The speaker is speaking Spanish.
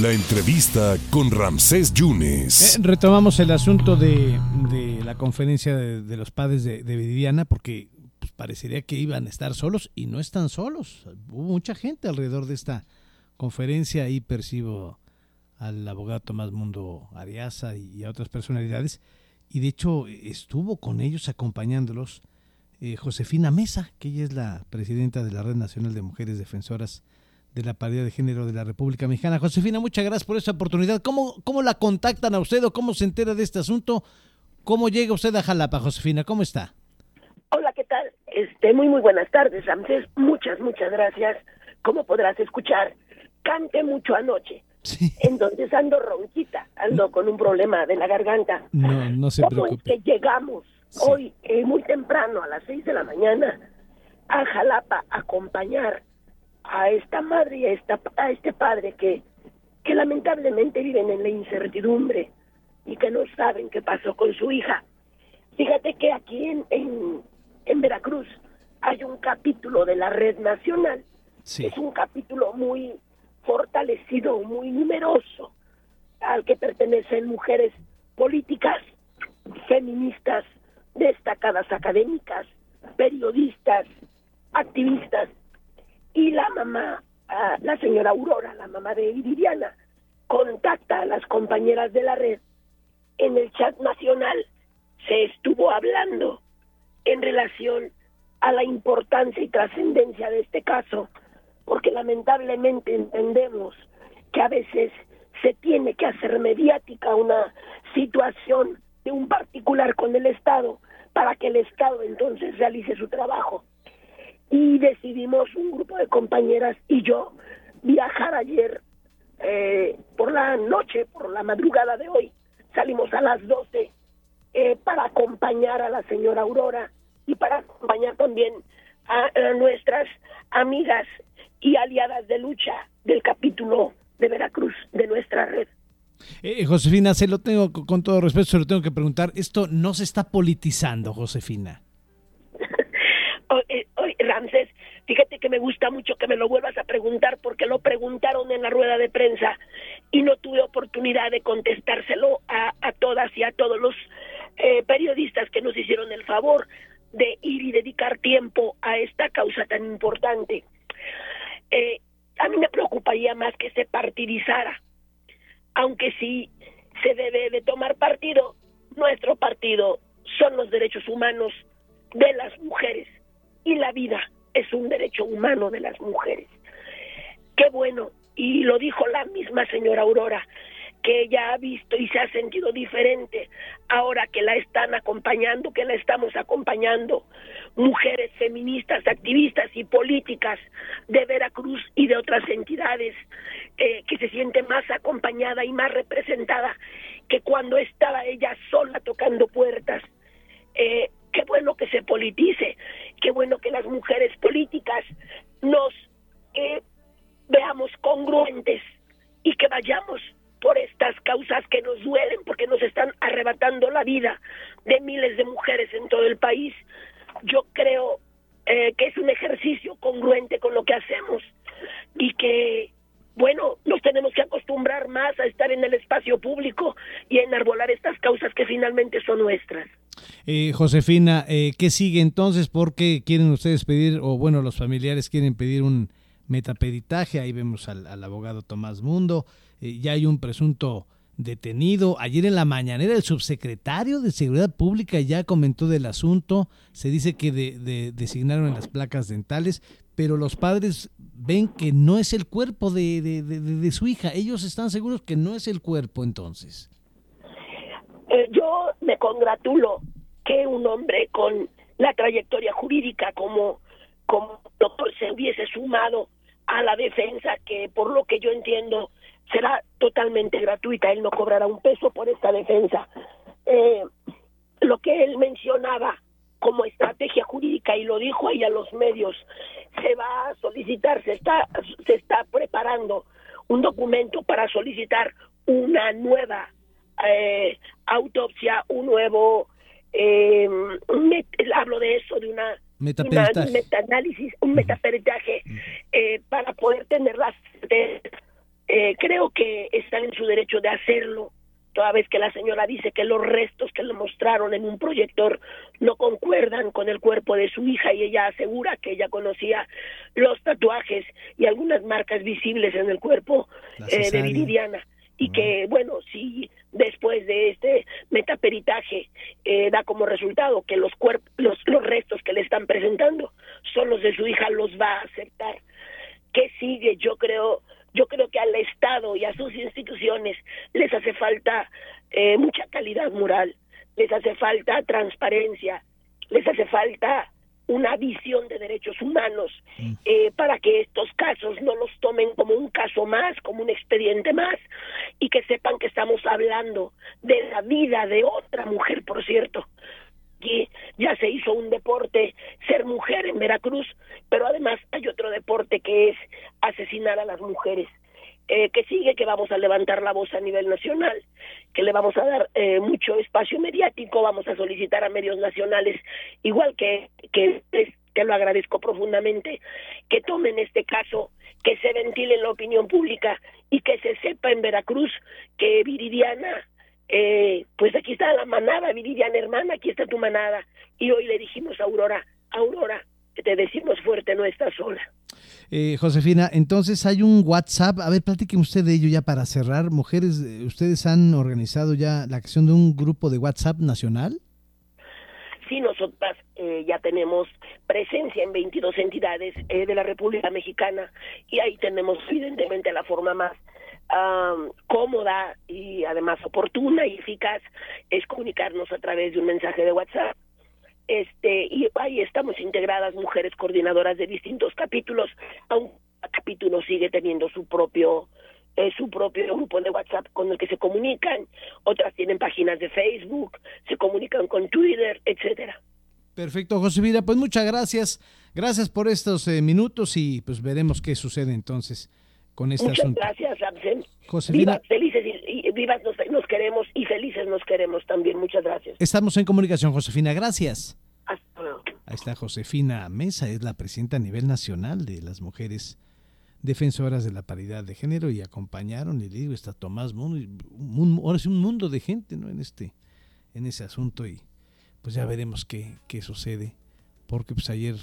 La entrevista con Ramsés Yunes. Eh, retomamos el asunto de, la conferencia de, los padres de, Viviana, porque pues, parecería que iban a estar solos y no están solos. Hubo mucha gente alrededor de esta conferencia y percibo al abogado Tomás Mundo Ariasa y a otras personalidades. Y de hecho estuvo con ellos acompañándolos eh, Josefina Mesa, que ella es la presidenta de la Red Nacional de Mujeres Defensoras de la Paridad de Género de la República Mexicana. Josefina, muchas gracias por esta oportunidad. ¿Cómo, ¿Cómo la contactan a usted o cómo se entera de este asunto? ¿Cómo llega usted a Jalapa, Josefina? ¿Cómo está? Hola, ¿qué tal? Este, muy, muy buenas tardes, Ramsés. Muchas, muchas gracias. Como podrás escuchar, cante mucho anoche. Sí. Entonces ando ronquita, ando con un problema de la garganta. No, no se ¿Cómo es que llegamos hoy, eh, muy temprano, a las seis de la mañana, a Jalapa a acompañar a esta madre y a, esta, a este padre que, que lamentablemente viven en la incertidumbre y que no saben qué pasó con su hija. Fíjate que aquí en, en, Veracruz hay un capítulo de la Red Nacional. Es un capítulo muy fortalecido, muy numeroso, al que pertenecen mujeres políticas, feministas, destacadas académicas, periodistas, activistas y la mamá, ah, la señora Aurora, la mamá de Viviana, contacta a las compañeras de la red. En el chat nacional se estuvo hablando en relación a la importancia y trascendencia de este caso, porque lamentablemente entendemos que a veces se tiene que hacer mediática una situación de un particular con el Estado para que el Estado entonces realice su trabajo y decidimos un grupo de compañeras y yo viajar ayer eh, por la noche, por la madrugada de hoy. Salimos a las 12 eh, para acompañar a la señora Aurora y para acompañar también a, nuestras amigas y aliadas de lucha del capítulo de Veracruz de nuestra red. Eh, Josefina, se lo tengo con todo respeto, se lo tengo que preguntar. Esto no se está politizando, Josefina. Ramses, fíjate que me gusta mucho que me lo vuelvas a preguntar porque lo preguntaron en la rueda de prensa y no tuve oportunidad de contestárselo a, todas y a todos los eh, periodistas que nos hicieron el favor de ir y dedicar tiempo a esta causa tan importante. Eh, a mí me preocuparía más que se partidizara, aunque sí se debe de tomar partido, nuestro partido son los derechos humanos de las mujeres y la vida es un derecho humano de las mujeres. Qué bueno, y lo dijo la misma señora Aurora, que ella ha visto y se ha sentido diferente ahora que la están acompañando, que la estamos acompañando, mujeres feministas, activistas y políticas de Veracruz y de otras entidades, eh, que se siente más acompañada y más representada que cuando estaba ella sola tocando puertas. Eh, qué bueno que se politice, las mujeres políticas nos eh, veamos congruentes y que vayamos por estas causas que nos duelen porque nos están arrebatando la vida de miles de mujeres en todo el país. Yo creo eh, que es un ejercicio congruente con lo que hacemos y que bueno, nos tenemos que acostumbrar más a estar en el espacio público y a enarbolar estas causas que finalmente son nuestras. Eh, Josefina, eh, ¿qué sigue entonces? ¿Por qué quieren ustedes pedir, o bueno, los familiares quieren pedir un metaperitaje? Ahí vemos al, abogado Tomás Mundo. Eh, ya hay un presunto detenido. Ayer en la mañanera el subsecretario de Seguridad Pública ya comentó del asunto. Se dice que designaron en las placas dentales, pero los padres ven que no es el cuerpo de, de, su hija. Ellos están seguros que no es el cuerpo entonces. Eh, yo me congratulo que un hombre con la trayectoria jurídica como, como doctor se hubiese sumado a la defensa que por lo que yo entiendo será totalmente gratuita, él no cobrará un peso por esta defensa. Eh, lo que él mencionaba como estrategia jurídica y lo dijo ahí a los medios, se va a solicitar, se está, se está preparando un documento para solicitar una nueva eh, autopsia, un nuevo, eh, hablo de eso, de una, un metaanálisis, un metaperitaje, eh, para poder tener las Eh, creo que están en su derecho de hacerlo, toda vez que la señora dice que los restos que le mostraron en un proyector no concuerdan con el cuerpo de su hija y ella asegura que ella conocía los tatuajes y algunas marcas visibles en el cuerpo eh, de Viridiana y que bueno si después de este metaperitaje eh, da como resultado que los cuerpos los, los restos que le están presentando son los de su hija los va a aceptar. Qué sigue yo creo yo creo que al Estado y a sus instituciones les hace falta eh, mucha calidad moral, les hace falta transparencia, les hace falta una visión de derechos humanos eh, para que estos casos no los tomen como un caso más, como un expediente más, y que sepan que estamos hablando de la vida de otra mujer, por cierto. Y ya se hizo un deporte ser mujer en Veracruz, pero además hay otro deporte que es asesinar a las mujeres. Eh, que sigue, que vamos a levantar la voz a nivel nacional, que le vamos a dar eh, mucho espacio mediático, vamos a solicitar a medios nacionales, igual que, que, que lo agradezco profundamente, que tomen este caso, que se ventile en la opinión pública y que se sepa en Veracruz que Viridiana, eh, pues aquí está la manada, Viridiana hermana, aquí está tu manada. Y hoy le dijimos a Aurora, Aurora, te decimos fuerte, no estás sola. Eh, Josefina, entonces hay un WhatsApp, a ver, platique usted de ello ya para cerrar. Mujeres, eh, ¿ustedes han organizado ya la acción de un grupo de WhatsApp nacional? Sí, nosotras eh, ya tenemos presencia en 22 entidades de la República Mexicana y ahí tenemos evidentemente la forma más cómoda y además oportuna y eficaz es comunicarnos a través de un mensaje de WhatsApp. Este y ahí estamos integradas mujeres coordinadoras de distintos capítulos aunque cada capítulo sigue teniendo su propio eh, su propio grupo de WhatsApp con el que se comunican otras tienen páginas de Facebook se comunican con Twitter etcétera Perfecto, José Vida, pues muchas gracias. Gracias por estos eh, minutos y pues veremos qué sucede entonces con este Muchas asunto. gracias, Ramsey. Josefina. felices y, vivas nos, nos, queremos y felices nos queremos también. Muchas gracias. Estamos en comunicación, Josefina. Gracias. Hasta luego. Ahí está Josefina Mesa, es la presidenta a nivel nacional de las mujeres defensoras de la paridad de género y acompañaron, y digo, está Tomás Mundo, ahora es un mundo de gente ¿no? en, este, en ese asunto y pues ya veremos qué, qué sucede, porque pues ayer